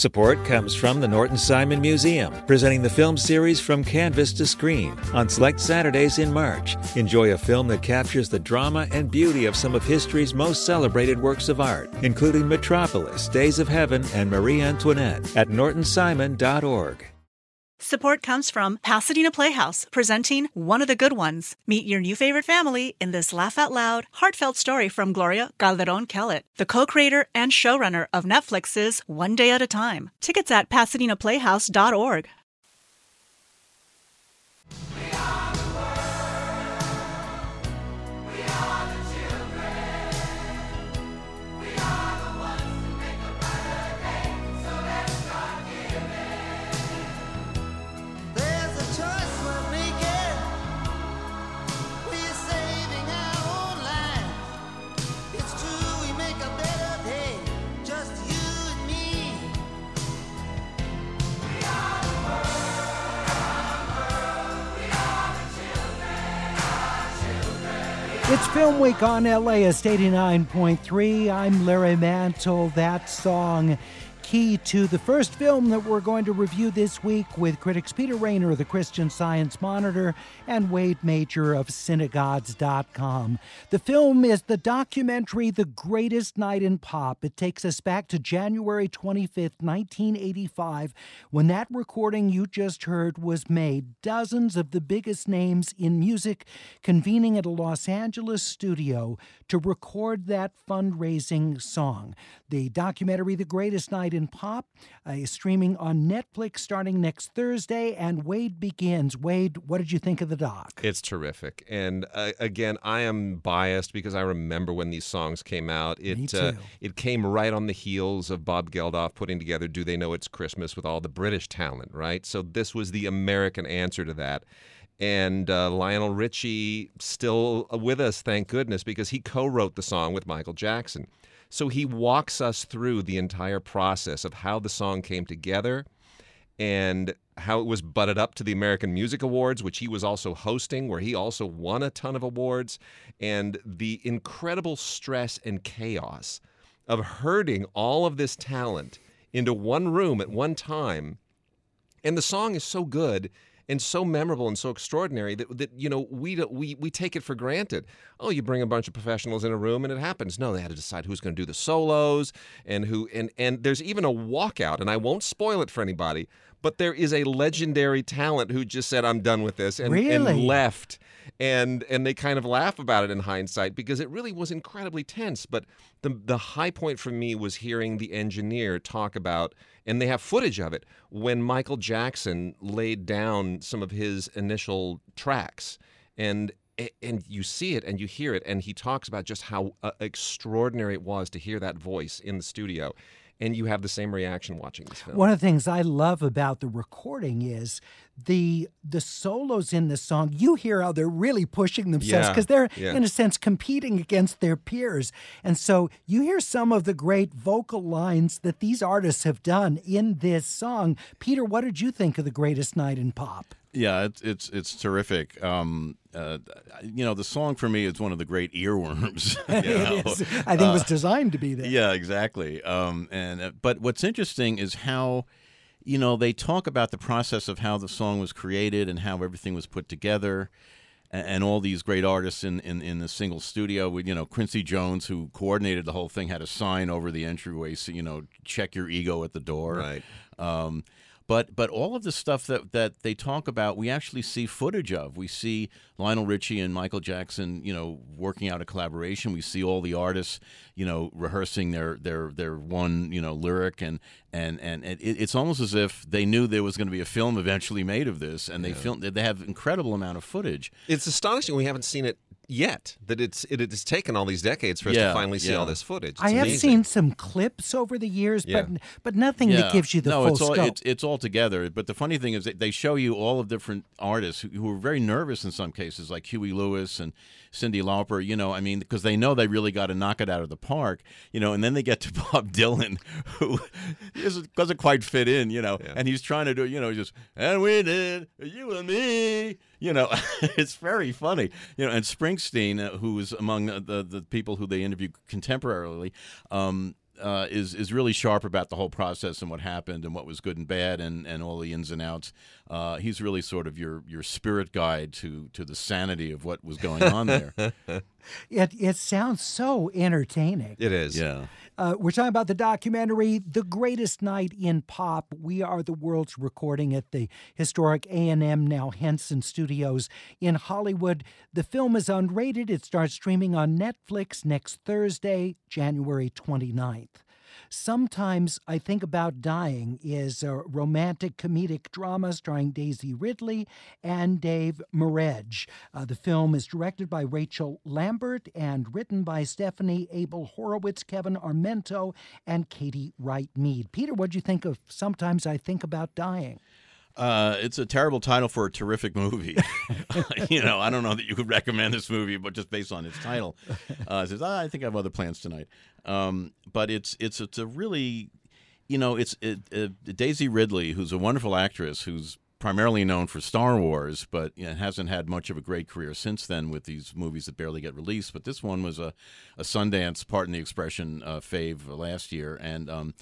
Support comes from the Norton Simon Museum, presenting the film series From Canvas to Screen on select Saturdays in March. Enjoy a film that captures the drama and beauty of some of history's most celebrated works of art, including Metropolis, Days of Heaven, and Marie Antoinette at nortonsimon.org. Support comes from Pasadena Playhouse, presenting One of the Good Ones. Meet your new favorite family in this laugh out loud, heartfelt story from Gloria Calderon Kellett, the co creator and showrunner of Netflix's One Day at a Time. Tickets at PasadenaPlayhouse.org. It's Film Week on LAist 89.3. I'm Larry Mantle. That song, key to the first film that we're going to review this week with critics Peter Rainer of the Christian Science Monitor and Wade Major of Cinemagogue.com. The film is the documentary The Greatest Night in Pop. It takes us back to January 25th, 1985, when that recording you just heard was made. Dozens of the biggest names in music convening at a Los Angeles studio to record that fundraising song. The documentary The Greatest Night in Pop uh, is streaming on Netflix starting next Thursday, and Wade begins. Wade, what did you think of the doc? It's terrific. And uh, again, I am biased because I remember when these songs came out. It Uh, it came right on the heels of Bob Geldof putting together Do They Know It's Christmas with all the British talent, right? So this was the American answer to that. And uh, Lionel Richie still with us, thank goodness, because he co-wrote the song with Michael Jackson. So he walks us through the entire process of how the song came together and how it was butted up to the American Music Awards, which he was also hosting, where he also won a ton of awards, and the incredible stress and chaos of herding all of this talent into one room at one time. And the song is so good and so memorable and so extraordinary that, that you know we don't, we we take it for granted. Oh, you bring a bunch of professionals in a room and it happens. No, they had to decide who's going to do the solos and who and and there's even a walkout and I won't spoil it for anybody, but there is a legendary talent who just said I'm done with this and, and left. And and they kind of laugh about it in hindsight because it really was incredibly tense. But the the high point for me was hearing the engineer talk about, and they have footage of it when Michael Jackson laid down some of his initial tracks, and and you see it and you hear it, and he talks about just how uh, extraordinary it was to hear that voice in the studio, and you have the same reaction watching this film. One of the things I love about the recording is the the solos in the song. You hear how they're really pushing themselves Yeah, because they're yeah. in a sense competing against their peers, and so you hear some of the great vocal lines that these artists have done in this song. Peter, what did you think of the greatest night in pop? Yeah, it's it's it's terrific. Um, uh, you know, the song for me is one of the great earworms. It is. I think it was designed to be there. Yeah, exactly. Um, and uh, but what's interesting is how, you know, they talk about the process of how the song was created and how everything was put together, and, and all these great artists in in, in a single studio. With you know, Quincy Jones, who coordinated the whole thing, had a sign over the entryway, so you know, check your ego at the door. Right. Um, but but all of the stuff that, that they talk about, we actually see footage of. We see Lionel Richie and Michael Jackson, you know, working out a collaboration. We see all the artists, you know, rehearsing their their their one you know lyric, and and and it, it's almost as if they knew there was going to be a film eventually made of this, and they filmed. They have incredible amount of footage. It's astonishing we haven't seen it yet. That it's it has taken all these decades for us Yeah, to finally see yeah. all this footage. It's I have amazing. seen some clips over the years, Yeah. but but nothing that gives you the no, full it's all, scope. It's, it's all together. But the funny thing is, that they show you all of different artists who, who are very nervous in some cases, like Huey Lewis and Cyndi Lauper. You know, I mean, because they know they really got to knock it out of the park. You know, and then they get to Bob Dylan, who isn't- doesn't quite fit in. You know, and he's trying to do, you know, just and we did you and me. You know, it's very funny. You know, and Springsteen, uh, who is among the the people who they interview contemporarily. Um, uh, is is really sharp about the whole process and what happened and what was good and bad and, and all the ins and outs. Uh, he's really sort of your your spirit guide to to the sanity of what was going on there. It, it sounds so entertaining. It is. yeah. Uh, we're talking about the documentary "The Greatest Night in Pop." We are the world's recording at the historic A&M now Henson Studios in Hollywood. The film is unrated. It starts streaming on Netflix next Thursday, January 29th. Sometimes I Think About Dying is a romantic comedic drama starring Daisy Ridley and Dave Merheje. Uh, the film is directed by Rachel Lambert and written by Stephanie Abel Horowitz, Kevin Armento, and Katy Wright Mead. Peter, what do you think of Sometimes I Think About Dying? Uh, it's a terrible title for a terrific movie. you know, I don't know that you could recommend this movie, but just based on its title, uh, it says, ah, I think I have other plans tonight. Um, but it's it's it's a really, you know, it's it, it, Daisy Ridley, who's a wonderful actress, who's primarily known for Star Wars, but you know, hasn't had much of a great career since then with these movies that barely get released. But this one was a, a Sundance, pardon the expression, uh, fave last year, and um,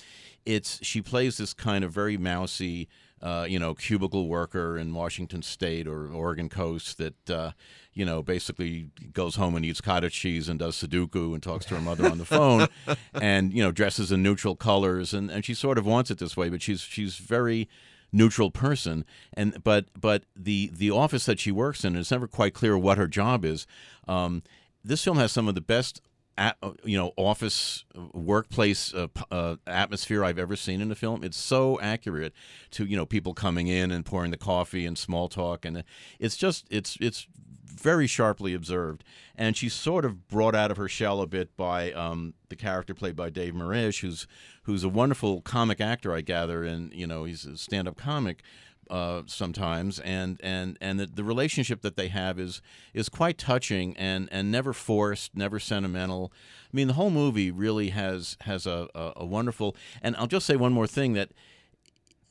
it's she plays this kind of very mousy uh, you know, cubicle worker in Washington State or Oregon coast that, uh, you know, basically goes home and eats cottage cheese and does Sudoku and talks to her mother on the phone, and you know, dresses in neutral colors, and, and she sort of wants it this way, but she's she's very neutral person. And but but the the office that she works in it's never quite clear what her job is um, this film has some of the best at, you know office workplace uh, uh, atmosphere I've ever seen in a film. It's so accurate to you know people coming in and pouring the coffee and small talk, and it's just it's it's very sharply observed. And she's sort of brought out of her shell a bit by um, the character played by Dave Merheje, who's who's a wonderful comic actor, I gather, and you know he's a stand-up comic uh, sometimes, and and and the, the relationship that they have is is quite touching and and never forced, never sentimental. I mean, the whole movie really has has a, a, a wonderful. And I'll just say one more thing that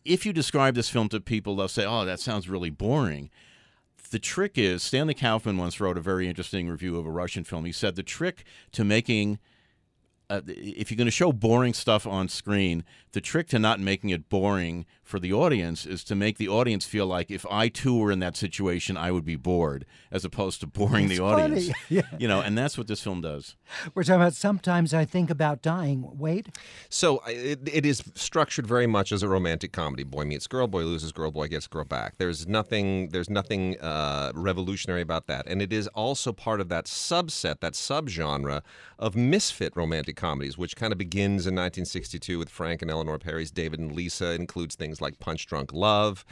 if you describe this film to people, they'll say, "Oh, that sounds really boring." The trick is Stanley Kauffmann once wrote a very interesting review of a Russian film. He said the trick to making uh, if you're going to show boring stuff on screen, the trick to not making it boring for the audience is to make the audience feel like if I too were in that situation, I would be bored, as opposed to boring It's the audience. Yeah. You know, and that's what this film does. We're talking about Sometimes I Think About Dying. Wade? So it, it is structured very much as a romantic comedy. Boy meets girl, boy loses girl, boy gets girl back. There's nothing. There's nothing uh, revolutionary about that, and it is also part of that subset, that subgenre of misfit romantic comedies, which kind of begins in 1962 with Frank and Eleanor Perry's David and Lisa. Includes things like Punch Drunk Love.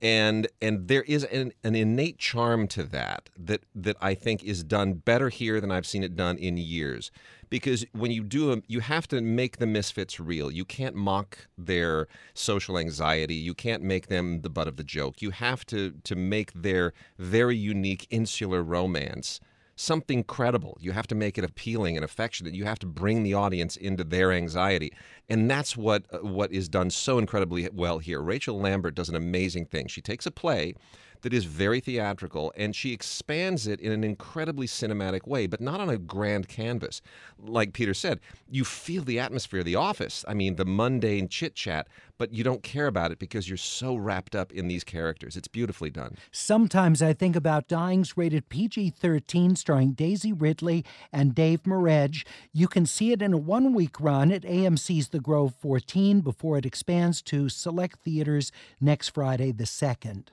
And and there is an, an innate charm to that that that I think is done better here than I've seen it done in years because when you do them, you have to make the misfits real. You can't mock their social anxiety. You can't make them the butt of the joke. You have to to make their very unique insular romance something credible. You have to make it appealing and affectionate. You have to bring the audience into their anxiety, and that's what uh, what is done so incredibly well here. Rachel Lambert does an amazing thing. She takes a play that is very theatrical and she expands it in an incredibly cinematic way, but not on a grand canvas. Like Peter said, you feel the atmosphere of the office. I mean, the mundane chit chat, but you don't care about it because you're so wrapped up in these characters. It's beautifully done. Sometimes I Think About Dying's rated PG 13, starring Daisy Ridley and Dave Merheje. You can see it in a one week run at AMC's The Grove 14 before it expands to select theaters next Friday, the 2nd.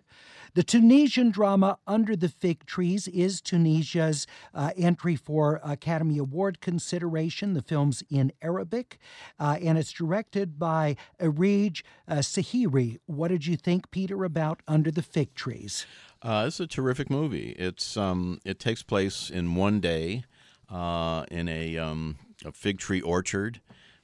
The Tunisian drama Under the Fig Trees is Tunisia's uh, entry for Academy Award consideration. The film's in Arabic, uh, and it's directed by Erige uh, Sehiri. What did you think, Peter, about Under the Fig Trees? Uh, it's a terrific movie. It's um, it takes place in one day uh, in a, um, a fig tree orchard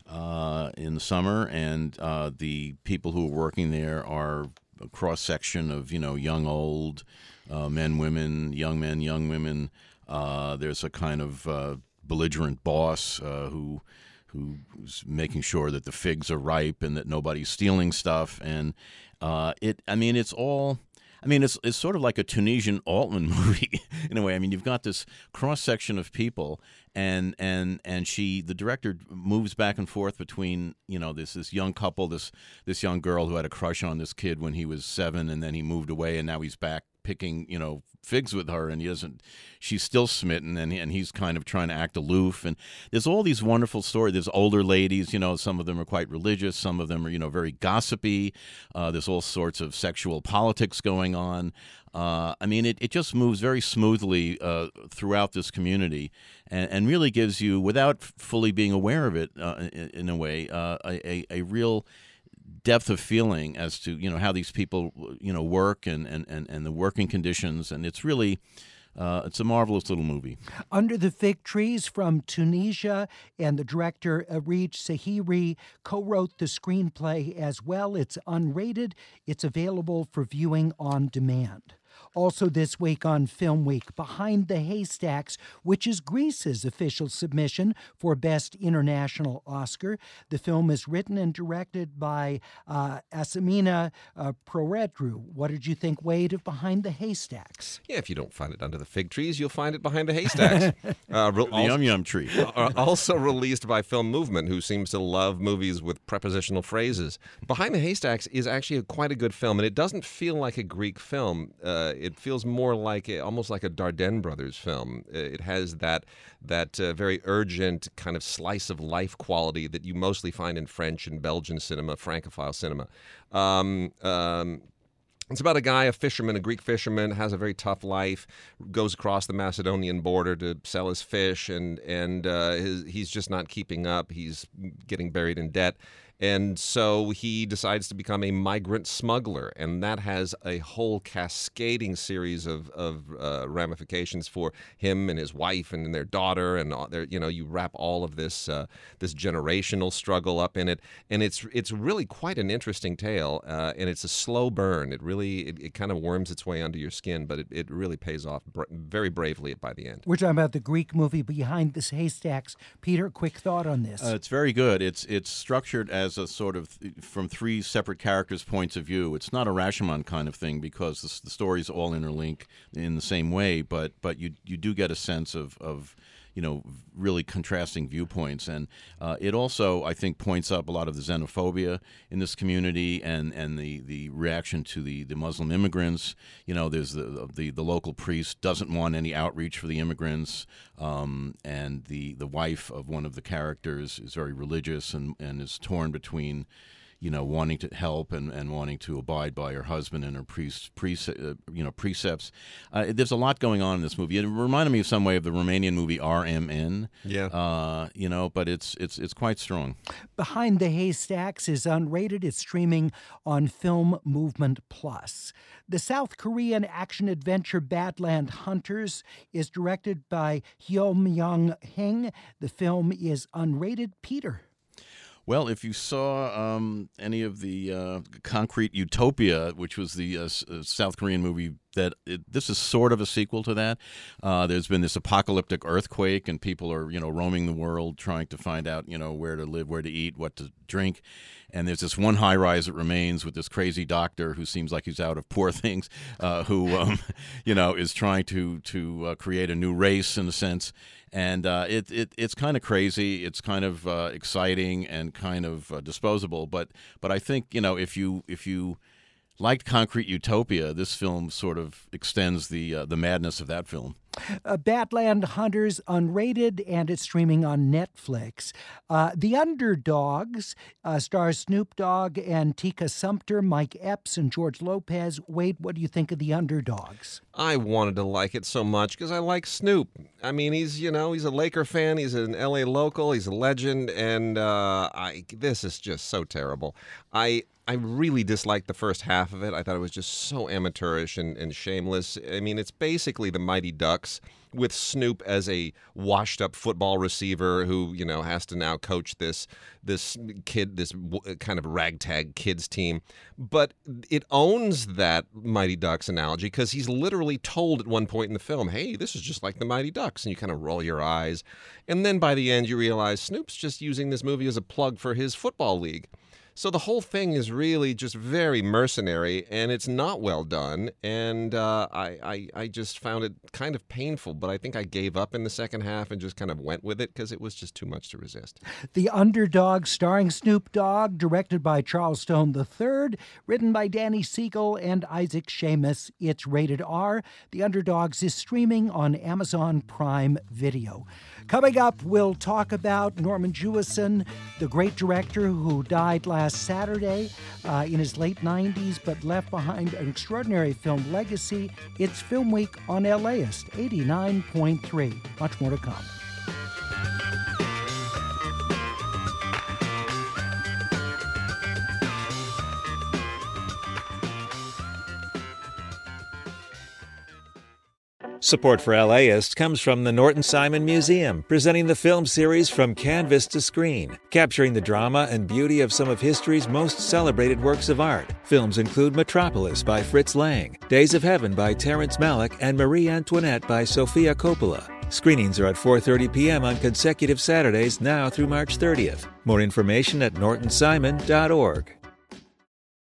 uh, in the summer, and uh, the people who are working there are cross section of you know young, old, uh, men, women, young men, young women. Uh, there's a kind of uh, belligerent boss uh, who who's making sure that the figs are ripe and that nobody's stealing stuff. And uh, it, I mean, it's all. I mean, it's it's sort of like a Tunisian Altman movie in a way. I mean, you've got this cross section of people, and and and she, the director, moves back and forth between you know this this young couple, this this young girl who had a crush on this kid when he was seven, and then he moved away, and now he's back picking you know figs with her and he doesn't she's still smitten and, and he's kind of trying to act aloof and there's all these wonderful stories. There's older ladies you know some of them are quite religious some of them are you know very gossipy. Uh, there's all sorts of sexual politics going on. Uh, I mean, it, it just moves very smoothly uh, throughout this community and, and really gives you, without fully being aware of it uh, in, in, a way, uh, a, a, a real depth of feeling as to you know how these people you know work and and, and, and the working conditions and it's really uh, it's a marvelous little movie. Under the Fig Trees from Tunisia, and the director Erige Sehiri co wrote the screenplay as well. It's unrated, it's available for viewing on demand. Also, this week on Film Week, Behind the Haystacks, which is Greece's official submission for Best International Oscar. The film is written and directed by uh, Asimina uh, Proedrou. What did you think, Wade, of Behind the Haystacks? Yeah, if you don't find it under the fig trees, you'll find it behind the haystacks. uh, re- the yum yum tree. Uh, also released by Film Movement, who seems to love movies with prepositional phrases. Behind the Haystacks is actually a, quite a good film, and it doesn't feel like a Greek film. Uh, it feels more like a, almost like a Dardenne brothers film. It has that that uh, very urgent kind of slice of life quality that you mostly find in French and Belgian cinema, Francophile cinema. Um, um, it's about a guy, a fisherman, a Greek fisherman, has a very tough life, goes across the Macedonian border to sell his fish, and and uh, his, he's just not keeping up. He's getting buried in debt. And so he decides to become a migrant smuggler, and that has a whole cascading series of, of uh, ramifications for him and his wife and their daughter, and their, you know you wrap all of this uh, this generational struggle up in it, and it's it's really quite an interesting tale, uh, and it's a slow burn. It really it, it, kind of worms its way under your skin, but it, it really pays off br- very bravely by the end. We're talking about the Greek movie Behind the Haystacks. Peter, quick thought on this? Uh, it's very good. It's it's structured as as a sort of from three separate characters' points of view. It's not a Rashomon kind of thing because the, the stories all interlink in the same way, but but you you do get a sense of of you know really contrasting viewpoints. And uh, it also I think points up a lot of the xenophobia in this community and and the the reaction to the the Muslim immigrants. You know there's the the, the local priest doesn't want any outreach for the immigrants um, and the the wife of one of the characters is very religious and and is torn between you know, wanting to help and, and wanting to abide by her husband and her priest, priest uh, you know, precepts. Uh, there's a lot going on in this movie. It reminded me of some way of the Romanian movie RMN. Yeah. Uh, you know, but it's it's it's quite strong. Behind the Haystacks is unrated. It's streaming on Film Movement Plus. The South Korean action adventure Badland Hunters is directed by Hyo Myung Hing. The film is unrated. Peter. Well, if you saw um, any of the uh, Concrete Utopia, which was the uh, uh, South Korean movie, that it, this is sort of a sequel to that. Uh, there's been this apocalyptic earthquake, and people are you know roaming the world trying to find out you know where to live, where to eat, what to drink. And there's this one high rise that remains with this crazy doctor who seems like he's out of poor things, uh, who um, you know is trying to to uh, create a new race in a sense and uh, it, it it's kind of crazy. It's kind of uh, exciting and kind of uh, disposable. But but I think you know if you if you liked Concrete Utopia, this film sort of extends the uh, the madness of that film. Uh, Badland Hunters unrated and it's streaming on Netflix. Uh, the Underdoggs uh, stars Snoop Dogg and Tika Sumpter, Mike Epps, and George Lopez. Wade, what do you think of the Underdoggs? I wanted to like it so much because I like Snoop. I mean, he's you know he's a Laker fan, he's an L.A. local, he's a legend, and uh, I this is just so terrible. I I really disliked the first half of it. I thought it was just so amateurish and, and shameless. I mean, it's basically the Mighty Ducks with Snoop as a washed up football receiver who, you know, has to now coach this this kid this kind of ragtag kids team. But it owns that Mighty Ducks analogy because he's literally told at one point in the film, "Hey, this is just like the Mighty Ducks." And you kind of roll your eyes. And then by the end you realize Snoop's just using this movie as a plug for his football league. So the whole thing is really just very mercenary, and it's not well done. And uh, I, I, I just found it kind of painful. But I think I gave up in the second half and just kind of went with it because it was just too much to resist. The Underdog, starring Snoop Dogg, directed by Charles Stone III, written by Danny Siegel and Isaac Schamis. It's rated R. The Underdoggs is streaming on Amazon Prime Video. Coming up, we'll talk about Norman Jewison, the great director who died last Saturday uh, in his late 90s but left behind an extraordinary film legacy. It's Film Week on LAist 89.3. Much more to come. Support for LAist comes from the Norton Simon Museum, presenting the film series From Canvas to Screen, capturing the drama and beauty of some of history's most celebrated works of art. Films include Metropolis by Fritz Lang, Days of Heaven by Terrence Malick, and Marie Antoinette by Sofia Coppola. Screenings are at 4:30 p.m. on consecutive Saturdays now through March 30th. More information at nortonsimon.org.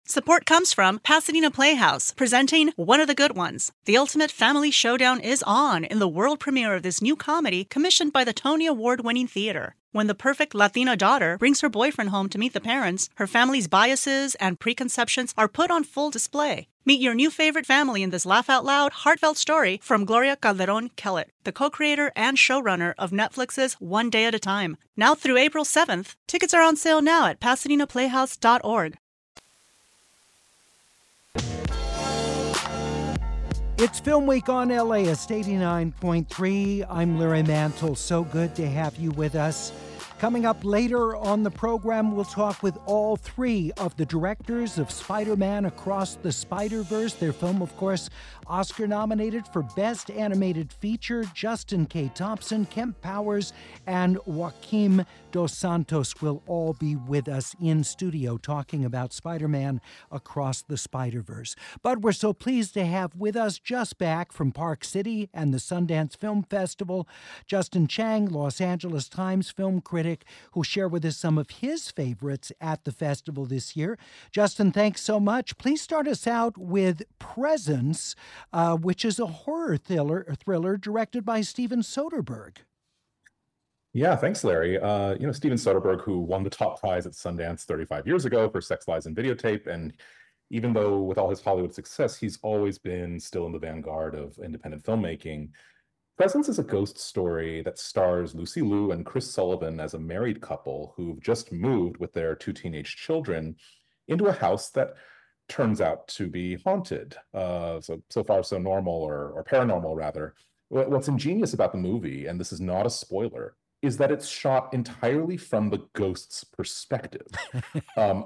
Support comes from Pasadena Playhouse, presenting One of the Good Ones. The Ultimate Family Showdown is on in the world premiere of this new comedy commissioned by the Tony Award winning theater. When the perfect Latina daughter brings her boyfriend home to meet the parents, her family's biases and preconceptions are put on full display. Meet your new favorite family in this laugh out loud, heartfelt story from Gloria Calderon Kellett, the co creator and showrunner of Netflix's One Day at a Time. Now through April 7th, tickets are on sale now at PasadenaPlayhouse.org. It's Film Week on LAist 89.3. I'm Larry Mantle. So good to have you with us. Coming up later on the program, we'll talk with all three of the directors of Spider Man Across the Spider Verse. Their film, of course, Oscar nominated for Best Animated Feature. Justin K. Thompson, Kemp Powers, and Joaquim Dos Santos will all be with us in studio talking about Spider Man Across the Spider Verse. But we're so pleased to have with us just back from Park City and the Sundance Film Festival, Justin Chang, Los Angeles Times film critic, who share with us some of his favorites at the festival this year. Justin, thanks so much. Please start us out with Presence, uh, which is a horror thriller, thriller directed by Steven Soderbergh. Yeah, thanks, Larry. Uh, you know, Steven Soderbergh, who won the top prize at Sundance 35 years ago for Sex, Lies, and Videotape. And even though with all his Hollywood success, he's always been still in the vanguard of independent filmmaking. Presence is a ghost story that stars Lucy Liu and Chris Sullivan as a married couple who've just moved with their two teenage children into a house that turns out to be haunted. Uh, so so far so normal or, or paranormal rather. What's ingenious about the movie, and this is not a spoiler, is that it's shot entirely from the ghost's perspective. um,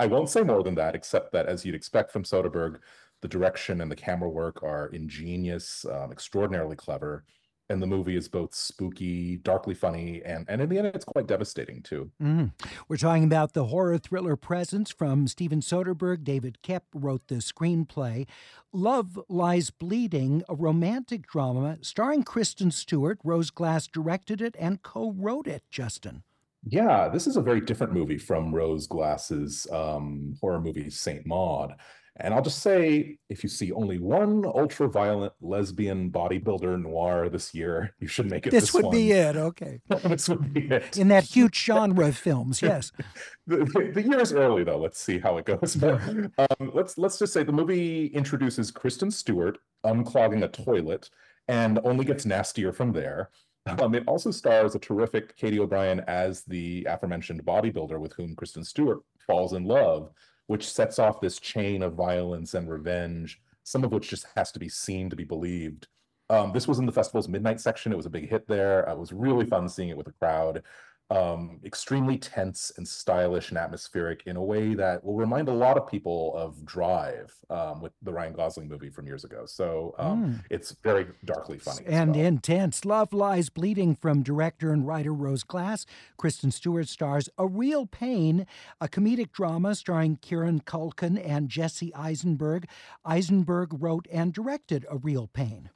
I won't say more than that, except that as you'd expect from Soderbergh, the direction and the camera work are ingenious, um, extraordinarily clever. And the movie is both spooky, darkly funny, and, and in the end, it's quite devastating too. Mhm. We're talking about the horror thriller Presence from Steven Soderbergh. David Koepp wrote the screenplay. Love Lies Bleeding, a romantic drama starring Kristen Stewart. Rose Glass directed it and co wrote it, Justin. Yeah, this is a very different movie from Rose Glass's um, horror movie Saint Maud. And I'll just say, if you see only one ultra-violent lesbian bodybuilder noir this year, you should make it This, this, would be it. Okay. this would be it. In that huge genre of films, yes. the, the- the year is early though. Let's see how it goes. But um, let's let's just say the movie introduces Kristen Stewart unclogging a toilet and only gets nastier from there. Um, it also stars a terrific Katy O'Brian as the aforementioned bodybuilder with whom Kristen Stewart falls in love, which sets off this chain of violence and revenge, some of which just has to be seen to be believed. Um, this was in the festival's midnight section. It was a big hit there. It was really fun seeing it with a crowd um, extremely tense and stylish and atmospheric in a way that will remind a lot of people of Drive um, with the Ryan Gosling movie from years ago. So um, it's very darkly funny. and well. intense. Love Lies Bleeding from director and writer Rose Glass. Kristen Stewart stars A Real Pain, a comedic drama starring Kieran Culkin and Jesse Eisenberg. Eisenberg wrote and directed A Real Pain.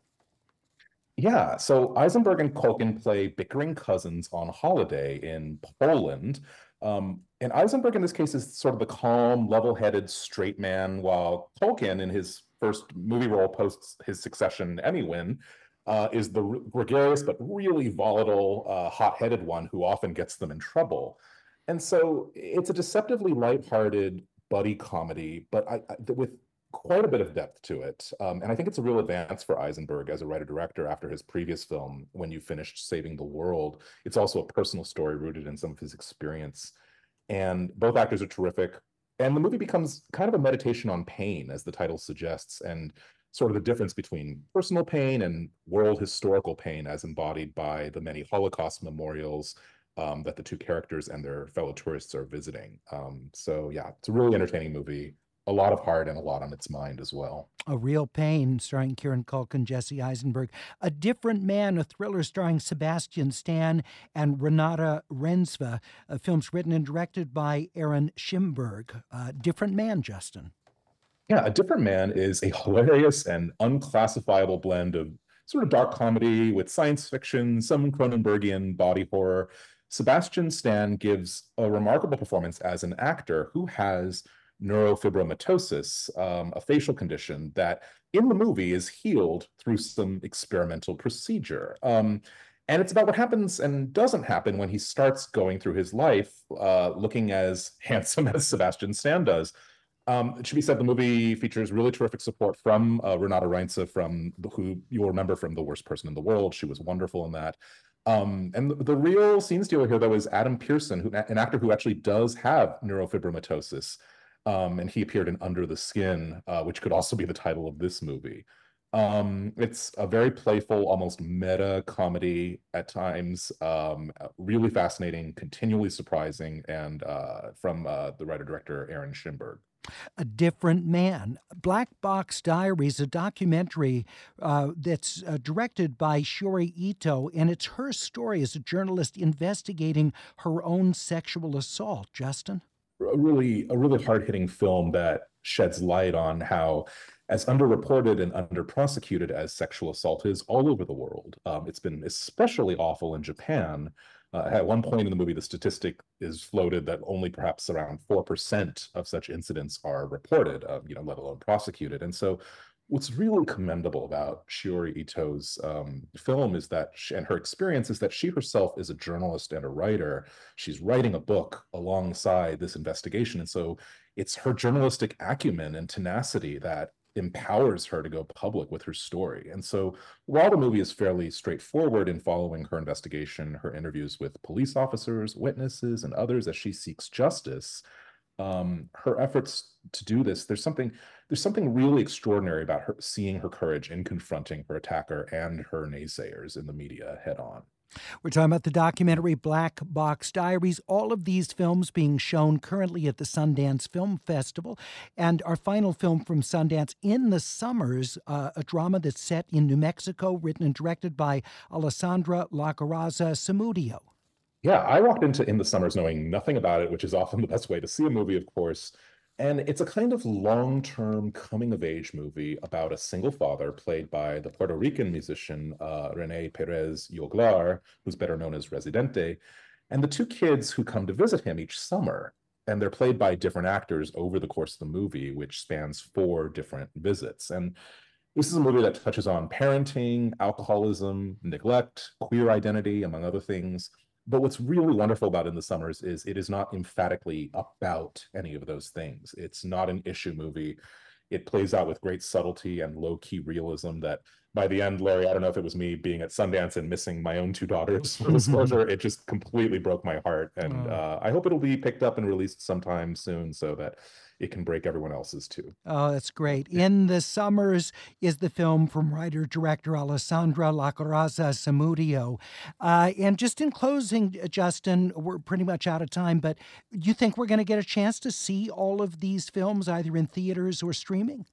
Yeah, so Eisenberg and Culkin play bickering cousins on holiday in Poland. Um, And Eisenberg in this case is sort of the calm, level-headed, straight man, while Culkin in his first movie role post his Succession Emmy win uh, is the gregarious but really volatile, uh, hot-headed one who often gets them in trouble. And so it's a deceptively lighthearted buddy comedy, but I, I, with quite a bit of depth to it. Um, and I think it's a real advance for Eisenberg as a writer director after his previous film, When You Finished Saving the World. It's also a personal story rooted in some of his experience. And both actors are terrific. And the movie becomes kind of a meditation on pain, as the title suggests, and sort of the difference between personal pain and world historical pain as embodied by the many Holocaust memorials um, that the two characters and their fellow tourists are visiting. Um, so yeah, it's a really entertaining movie a lot of heart and a lot on its mind as well. A Real Pain, starring Kieran Culkin, Jesse Eisenberg. A Different Man, a thriller starring Sebastian Stan and Renate Reinsve. A film's written and directed by Aaron Schimberg. Uh, different Man, Justin. Yeah, A Different Man is a hilarious and unclassifiable blend of sort of dark comedy with science fiction, some Cronenbergian body horror. Sebastian Stan gives a remarkable performance as an actor who has neurofibromatosis, um, a facial condition that in the movie is healed through some experimental procedure. Um, and it's about what happens and doesn't happen when he starts going through his life uh, looking as handsome as Sebastian Stan does. Um, it should be said the movie features really terrific support from uh, Renate Reinsve, from who you'll remember from The Worst Person in the World. She was wonderful in that. Um, and the, the, real scene stealer here, though, is Adam Pearson, who, an actor who actually does have neurofibromatosis. Um, and he appeared in Under the Skin, uh, which could also be the title of this movie. Um, it's a very playful, almost meta comedy at times, um, really fascinating, continually surprising, and uh, from uh, the writer director Aaron Schimberg. A Different Man. Black Box Diaries, a documentary uh, that's uh, directed by Shiori Ito, and it's her story as a journalist investigating her own sexual assault. Justin? A really a really hard hitting film that sheds light on how as underreported and underprosecuted as sexual assault is all over the world. Um, it's been especially awful in Japan. Uh, at one point in the movie, the statistic is floated that only perhaps around 4% of such incidents are reported, uh, you know, let alone prosecuted. And so what's really commendable about Shiori Ito's um, film is that, she, and her experience is that she herself is a journalist and a writer. She's writing a book alongside this investigation. And so it's her journalistic acumen and tenacity that empowers her to go public with her story. And so while the movie is fairly straightforward in following her investigation, her interviews with police officers, witnesses, and others as she seeks justice, um, her efforts to do this, there's something there's something really extraordinary about her seeing her courage in confronting her attacker and her naysayers in the media head on. We're talking about the documentary Black Box Diaries. All of these films being shown currently at the Sundance Film Festival. And our final film from Sundance in the Summers, uh, a drama that's set in New Mexico, written and directed by Alessandra Lacorazza Samudio. Yeah, I walked into In the Summers knowing nothing about it, which is often the best way to see a movie, of course. And it's a kind of long-term coming-of-age movie about a single father played by the Puerto Rican musician uh, Rene Perez Joglar, who's better known as Residente, and the two kids who come to visit him each summer. And they're played by different actors over the course of the movie, which spans four different visits. And this is a movie that touches on parenting, alcoholism, neglect, queer identity, among other things. But what's really wonderful about In the Summers is it is not emphatically about any of those things. It's not an issue movie. It plays out with great subtlety and low key realism that by the end, Larry, I don't know if it was me being at Sundance and missing my own two daughters for disclosure. it just completely broke my heart. And oh. uh, I hope it'll be picked up and released sometime soon so that it can break everyone else's too. Oh, that's great. In the Summers is the film from writer director Alessandra Lacorazza Samudio. Uh, and just in closing, Justin, we're pretty much out of time, but you think we're going to get a chance to see all of these films either in theaters or streaming?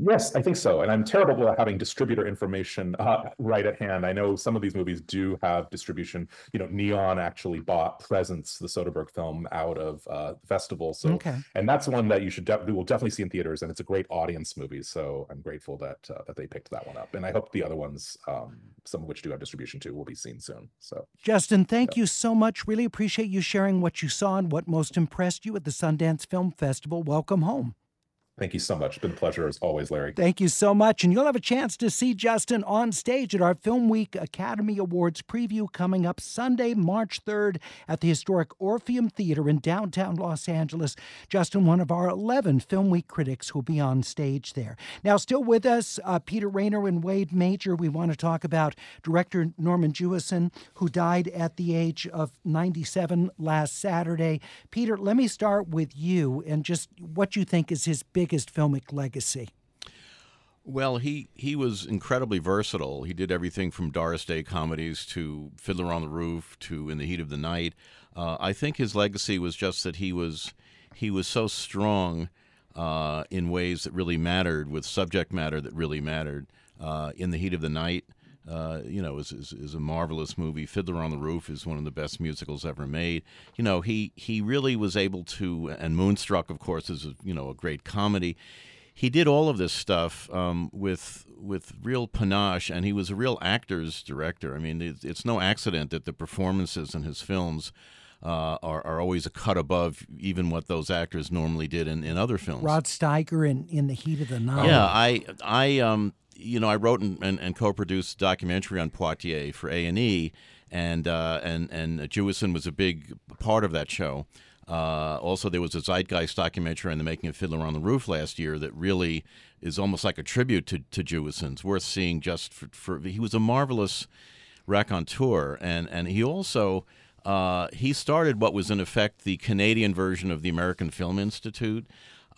Yes, I think so. And I'm terrible at having distributor information uh, right at hand. I know some of these movies do have distribution. You know, Neon actually bought Presence, the Soderbergh film, out of uh, the festival. So, Okay. and that's one that you should de- will definitely see in theaters, and it's a great audience movie. So I'm grateful that uh, that they picked that one up, and I hope the other ones, um, some of which do have distribution too, will be seen soon. So Justin, thank you so much. Really appreciate you sharing what you saw and what most impressed you at the Sundance Film Festival. Welcome home. Thank you so much. It's been a pleasure as always, Larry. Thank you so much. And you'll have a chance to see Justin on stage at our Film Week Academy Awards preview coming up Sunday, March 3rd at the historic Orpheum Theater in downtown Los Angeles. Justin, one of our 11 Film Week critics, will be on stage there. Now, still with us, uh, Peter Rainer and Wade Major. We want to talk about director Norman Jewison, who died at the age of 97 last Saturday. Peter, let me start with you and just what you think is his biggest filmic legacy. Well, he, he was incredibly versatile. He did everything from Doris Day comedies to Fiddler on the Roof to In the Heat of the Night. Uh, I think his legacy was just that he was he was so strong uh, in ways that really mattered, with subject matter that really mattered. Uh, in the Heat of the Night, uh, you know, is, is is a marvelous movie. Fiddler on the Roof is one of the best musicals ever made. You know, he he really was able to, and Moonstruck, of course, is a, you know a great comedy he did all of this stuff um, with with real panache, and he was a real actor's director. I mean, it's, it's no accident that the performances in his films uh, are, are always a cut above even what those actors normally did in, in other films. Rod Steiger in, in the heat of the night. Yeah, I, I, um, you know, I wrote and, and, and co-produced a documentary on Poitier for A and E, and uh, and and Jewison was a big part of that show. Uh, also, there was a Zeitgeist documentary on the making of Fiddler on the Roof last year that really is almost like a tribute to to Jewison. It's worth seeing just for, for he was a marvelous raconteur, and and he also. Uh, he started what was in effect the Canadian version of the American Film Institute.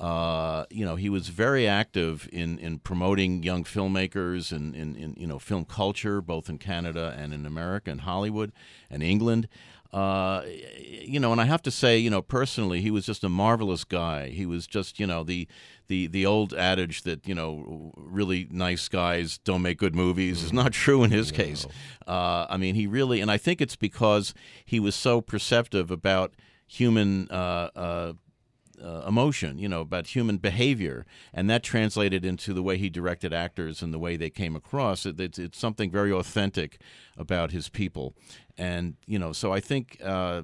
Uh, you know, he was very active in, in promoting young filmmakers and in, in, you know film culture, both in Canada and in America and Hollywood and England. Uh, you know, and I have to say, you know, personally, he was just a marvelous guy. He was just, you know, the the the old adage that you know really nice guys don't make good movies is not true in his case. Uh, I mean, he really, and I think it's because he was so perceptive about human. Uh, uh, emotion, you know, about human behavior, and that translated into the way he directed actors and the way they came across. It, it's, it's something very authentic about his people, and you know, so I think, uh,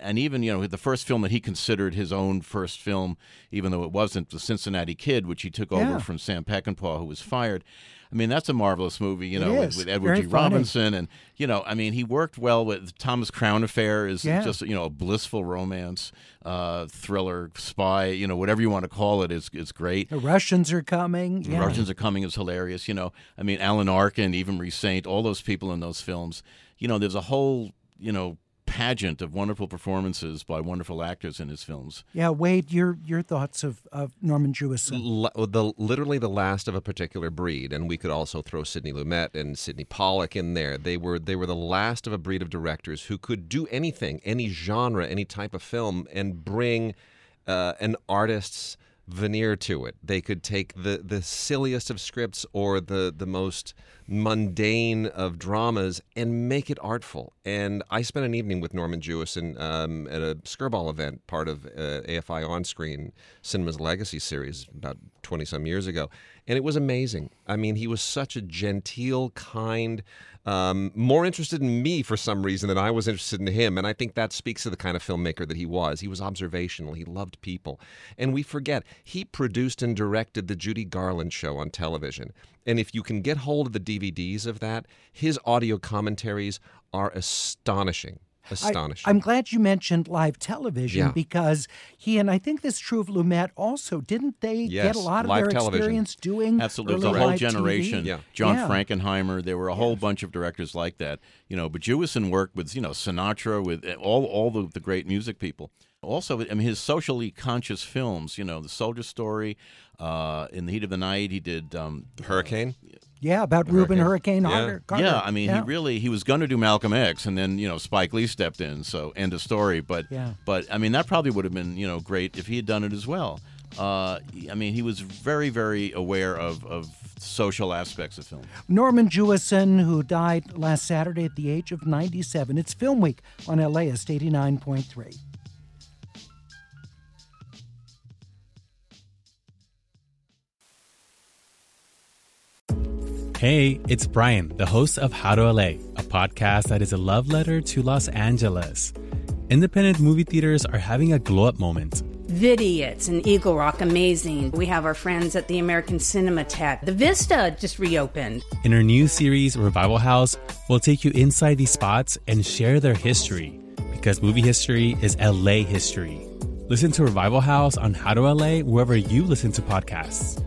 and even you know, the first film that he considered his own first film, even though it wasn't, the Cincinnati Kid, which he took Yeah. over from Sam Peckinpah, who was fired. I mean, that's a marvelous movie, you know, with, with Edward Very G. funny. Robinson, and you know, I mean, he worked well with Thomas Crown Affair is Yeah. just you know a blissful romance, uh, thriller, spy, you know, whatever you want to call it is is great. The Russians are coming. The Yeah. Russians are coming is hilarious. You know, I mean, Alan Arkin, Eva Marie Saint, all those people in those films. You know, there's a whole you know pageant of wonderful performances by wonderful actors in his films. Yeah, Wade, your your thoughts of, of Norman Jewison. L- the literally the last of a particular breed, and we could also throw Sidney Lumet and Sydney Pollack in there. They were they were the last of a breed of directors who could do anything, any genre, any type of film, and bring uh, an artist's veneer to it. They could take the the silliest of scripts or the the most mundane of dramas and make it artful. And I spent an evening with Norman Jewison um, at a Skirball event, part of uh, AFI On Screen Cinema's Legacy series, about twenty some years ago, and it was amazing. I mean, he was such a genteel, kind. Um, more interested in me for some reason than I was interested in him. And I think that speaks to the kind of filmmaker that he was. He was observational, he loved people. And we forget, he produced and directed the Judy Garland show on television. And if you can get hold of the DVDs of that, his audio commentaries are astonishing. Astonishing. I'm glad you mentioned live television Yeah. because he and I think this is true of Lumet also. Didn't they get a lot of live their television. experience doing Absolutely, early the whole live TV? generation. Yeah. John Yeah. Frankenheimer. There were a whole bunch of directors like that. You know, but Jewison worked with you know Sinatra, with eh, all all the, the great music people. Also, I mean, his socially conscious films. You know, The Soldier Story, uh, In the Heat of the Night. He did. Um, Hurricane? Yeah, about Rubin Hurricane Yeah. Carter. Carter. yeah, I mean, Yeah. he really he was going to do Malcolm X, and then you know Spike Lee stepped in. So end of story. But Yeah. but I mean, that probably would have been you know great if he had done it as well. Uh, I mean, he was very, very aware of, of social aspects of film. Norman Jewison, who died last Saturday at the age of 97. It's Film Week on LAist 89.3. Hey, it's Brian, the host of How to LA, a podcast that is a love letter to Los Angeles. Independent movie theaters are having a glow up moment. Vidiots and Eagle Rock, amazing. We have our friends at the American Cinema Cinematheque. The Vista just reopened. In our new series, Revival House, we'll take you inside these spots and share their history because movie history is LA history. Listen to Revival House on How to LA wherever you listen to podcasts.